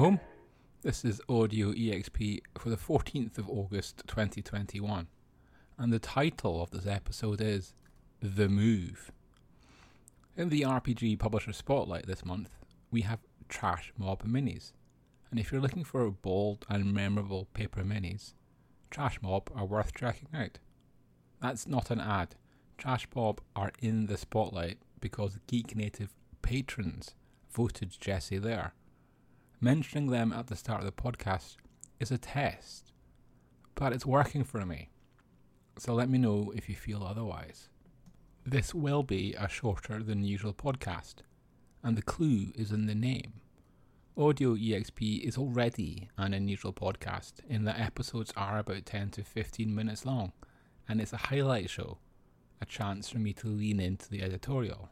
home. This is Audio EXP for the 14th of August 2021, and the title of this episode is The Move. In the RPG Publisher Spotlight this month, we have Trash Mob Minis, and if you're looking for bold and memorable paper minis, Trash Mob are worth checking out. That's not an ad. Trash Mob are in the spotlight because Geek Native patrons voted Jesse there. Mentioning them at the start of the podcast is a test, but it's working for me. So let me know if you feel otherwise. This will be a shorter than usual podcast, and the clue is in the name. Audio EXP is already an unusual podcast in that episodes are about 10 to 15 minutes long, and it's a highlight show, a chance for me to lean into the editorial.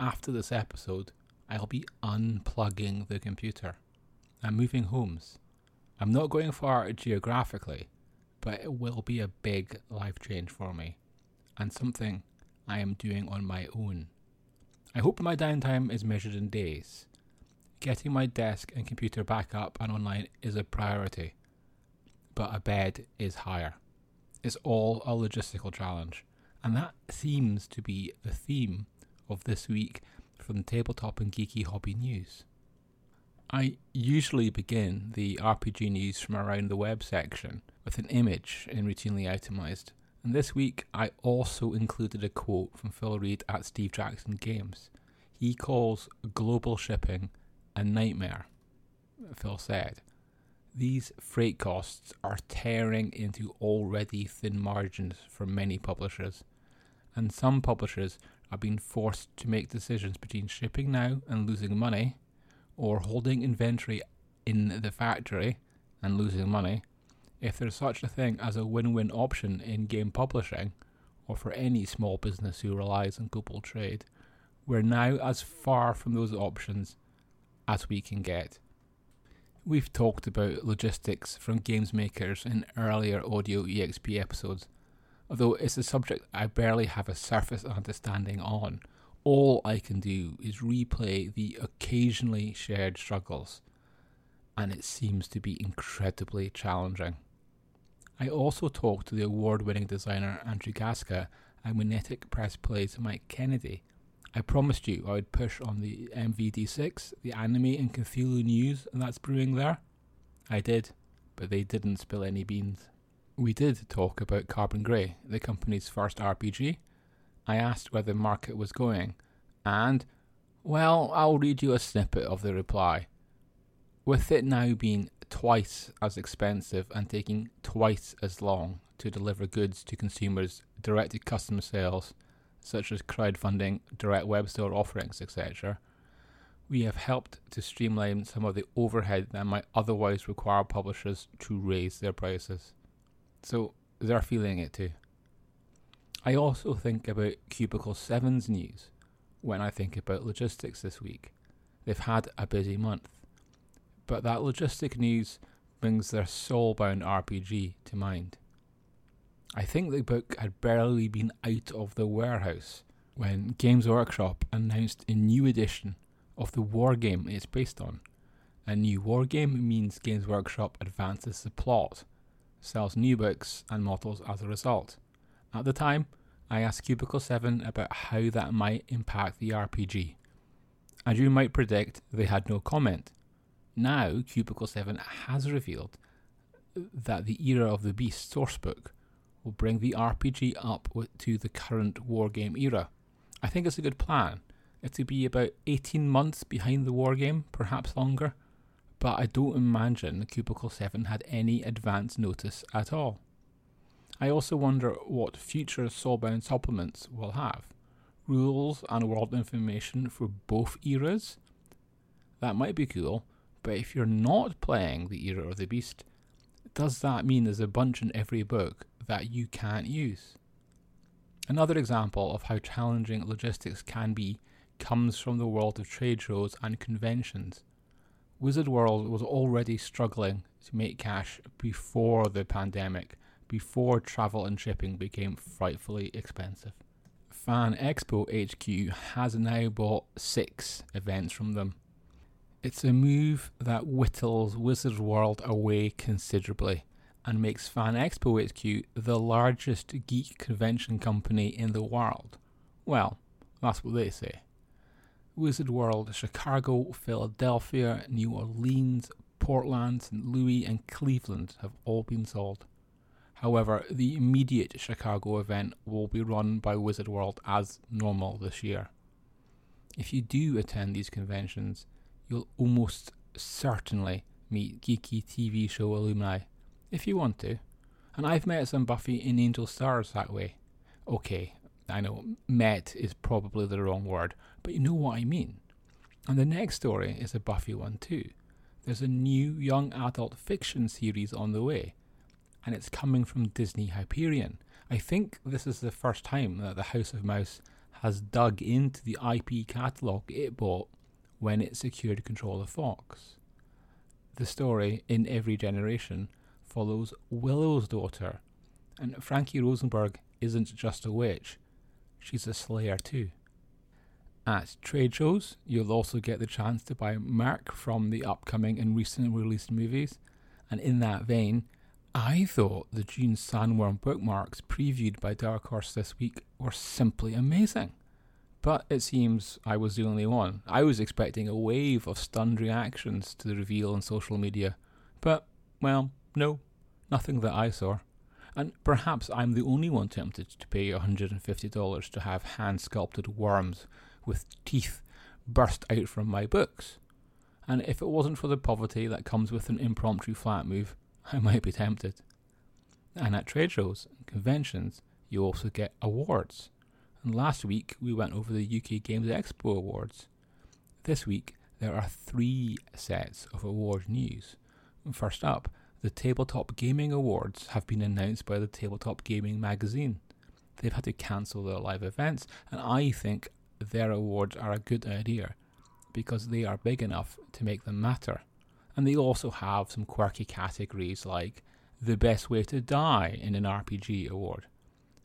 After this episode, I'll be unplugging the computer. I'm moving homes. I'm not going far geographically, but it will be a big life change for me, and something I am doing on my own. I hope my downtime is measured in days. Getting my desk and computer back up and online is a priority, but a bed is higher. It's all a logistical challenge, and that seems to be the theme of this week from tabletop and geeky hobby news. I usually begin the RPG news from around the web section with an image in routinely itemized, and this week I also included a quote from Phil Reed at Steve Jackson Games. He calls global shipping a nightmare, Phil said. These freight costs are tearing into already thin margins for many publishers, and some publishers are been forced to make decisions between shipping now and losing money, or holding inventory in the factory and losing money, if there's such a thing as a win win option in game publishing, or for any small business who relies on global trade, we're now as far from those options as we can get. We've talked about logistics from games makers in earlier audio EXP episodes, although it's a subject I barely have a surface understanding on. All I can do is replay the occasionally shared struggles, and it seems to be incredibly challenging. I also talked to the award winning designer Andrew Gaska and Magnetic Press Plays Mike Kennedy. I promised you I would push on the MVD6, the anime and Cthulhu news and that's brewing there. I did, but they didn't spill any beans. We did talk about Carbon Grey, the company's first RPG. I asked where the market was going, and, well, I'll read you a snippet of the reply. With it now being twice as expensive and taking twice as long to deliver goods to consumers direct to customer sales, such as crowdfunding, direct web store offerings, etc., we have helped to streamline some of the overhead that might otherwise require publishers to raise their prices. So they're feeling it too. I also think about Cubicle 7's news when I think about logistics this week. They've had a busy month. But that logistic news brings their soulbound RPG to mind. I think the book had barely been out of the warehouse when Games Workshop announced a new edition of the wargame it's based on. A new wargame means Games Workshop advances the plot sells new books and models as a result. At the time, I asked Cubicle 7 about how that might impact the RPG. As you might predict, they had no comment. Now, Cubicle 7 has revealed that the Era of the Beast sourcebook will bring the RPG up to the current wargame era. I think it's a good plan. It'll be about 18 months behind the wargame, perhaps longer, but I don't imagine the Cubicle 7 had any advance notice at all. I also wonder what future Soulbound supplements will have. Rules and world information for both eras? That might be cool, but if you're not playing the Era of the Beast, does that mean there's a bunch in every book that you can't use? Another example of how challenging logistics can be comes from the world of trade shows and conventions. Wizard World was already struggling to make cash before the pandemic, before travel and shipping became frightfully expensive. Fan Expo HQ has now bought six events from them. It's a move that whittles Wizard World away considerably and makes Fan Expo HQ the largest geek convention company in the world. Well, that's what they say. Wizard World, Chicago, Philadelphia, New Orleans, Portland, St. Louis, and Cleveland have all been sold. However, the immediate Chicago event will be run by Wizard World as normal this year. If you do attend these conventions, you'll almost certainly meet geeky TV show alumni, if you want to. And I've met some Buffy and Angel stars that way. Okay, I know, met is probably the wrong word, but you know what I mean. And the next story is a Buffy one too. There's a new young adult fiction series on the way, and it's coming from Disney Hyperion. I think this is the first time that the House of Mouse has dug into the IP catalogue it bought when it secured control of Fox. The story, in every generation, follows Willow's daughter, and Frankie Rosenberg isn't just a witch, she's a slayer too. At trade shows, you'll also get the chance to buy merch from the upcoming and recent released movies, and in that vein, I thought the Dune Sandworm bookmarks previewed by Dark Horse this week were simply amazing. But it seems I was the only one. I was expecting a wave of stunned reactions to the reveal on social media. But, well, no, nothing that I saw. And perhaps I'm the only one tempted to pay $150 to have hand sculpted worms with teeth burst out from my books. And if it wasn't for the poverty that comes with an impromptu flat move, I might be tempted. And at trade shows and conventions, you also get awards. And last week we went over the UK Games Expo awards. This week there are three sets of award news. First up, the Tabletop Gaming Awards have been announced by the Tabletop Gaming magazine. They've had to cancel their live events, and I think their awards are a good idea because they are big enough to make them matter. And they also have some quirky categories like the best way to die in an RPG award,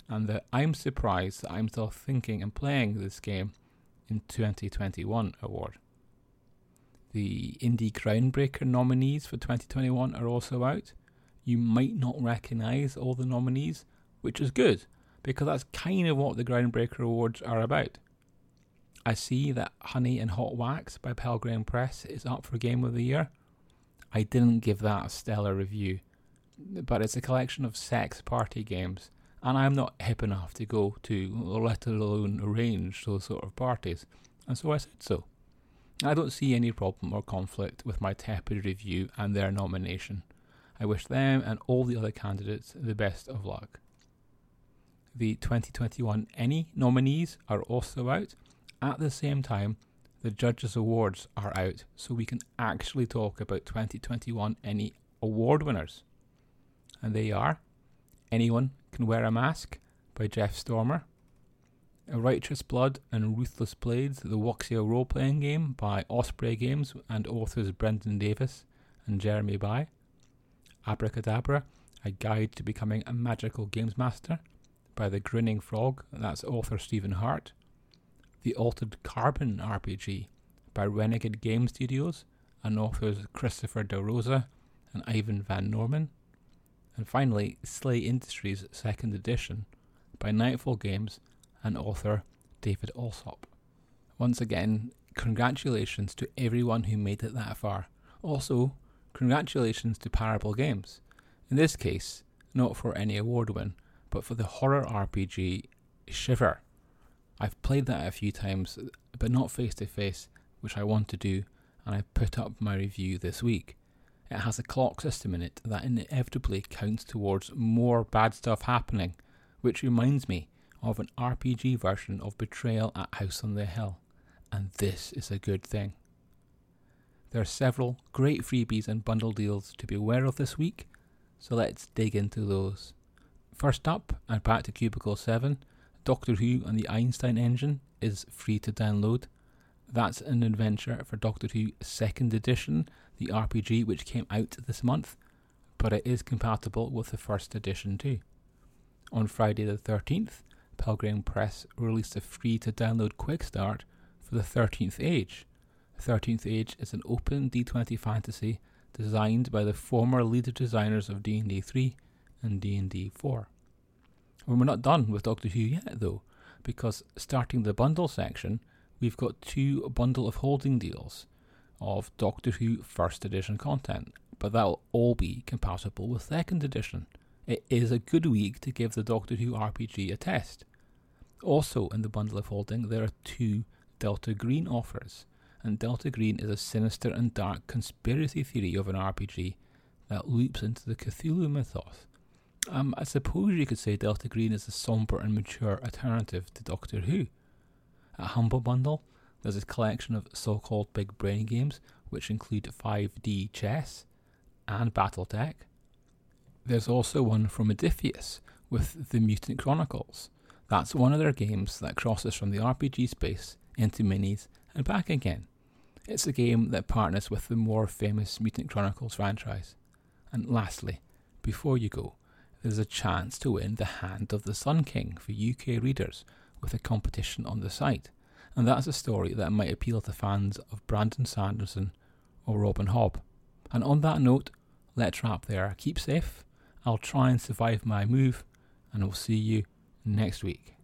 and the I'm surprised that I'm still thinking and playing this game in 2021 award. The Indie Groundbreaker nominees for 2021 are also out. You might not recognise all the nominees, which is good because that's kind of what the Groundbreaker Awards are about. I see that Honey and Hot Wax by Pelgrane Press is up for Game of the Year. I didn't give that a stellar review, but it's a collection of sex party games, and I'm not hip enough to go to, let alone arrange those sort of parties, and so I said so. I don't see any problem or conflict with my tepid review and their nomination. I wish them and all the other candidates the best of luck. The 2021 ENnie nominees are also out. At the same time, the Judges Awards are out, so we can actually talk about 2021 ENnie award winners. And they are Anyone Can Wear a Mask by Jeff Stormer, Righteous Blood and Ruthless Blades, the Wuxia role playing game by Osprey Games and authors Brendan Davis and Jeremy Bai, Abracadabra, A Guide to Becoming a Magical Games Master by The Grinning Frog, that's author Stephen Hart, the Altered Carbon RPG by Renegade Game Studios and authors Christopher Del Rosa and Ivan Van Norman. And finally, SLA Industries second edition by Nightfall Games and author David Allsop. Once again, congratulations to everyone who made it that far. Also, congratulations to Parable Games. In this case, not for any award win, but for the horror RPG Shiver I've played that a few times, but not face to face, which I want to do, and I put up my review this week. It has a clock system in it that inevitably counts towards more bad stuff happening, which reminds me of an RPG version of Betrayal at House on the Hill, and this is a good thing. There are several great freebies and bundle deals to be aware of this week, so let's dig into those. First up, and back to Cubicle 7, Doctor Who and the Einstein Engine is free to download. That's an adventure for Doctor Who Second Edition, the RPG which came out this month, but it is compatible with the first edition too. On Friday the 13th, Pelgrane Press released a free to download quick start for the 13th Age, 13th Age is an open D20 fantasy designed by the former lead designers of D&D 3 and D&D 4. And we're not done with Doctor Who yet though, because starting the bundle section, we've got two bundle of holding deals of Doctor Who first edition content, but that'll all be compatible with second edition. It is a good week to give the Doctor Who RPG a test. Also in the bundle of holding, there are two Delta Green offers, and Delta Green is a sinister and dark conspiracy theory of an RPG that loops into the Cthulhu mythos. Um, I suppose you could say Delta Green is a somber and mature alternative to Doctor Who. At Humble Bundle, there's a collection of so called big brain games which include 5D chess and Battletech. There's also one from Modiphius with the Mutant Chronicles. That's one of their games that crosses from the RPG space into minis and back again. It's a game that partners with the more famous Mutant Chronicles franchise. And lastly, before you go, there's a chance to win the Hand of the Sun King for UK readers with a competition on the site. And that's a story that might appeal to fans of Brandon Sanderson or Robin Hobb. And on that note, let's wrap there. Keep safe. I'll try and survive my move, and I'll see you next week.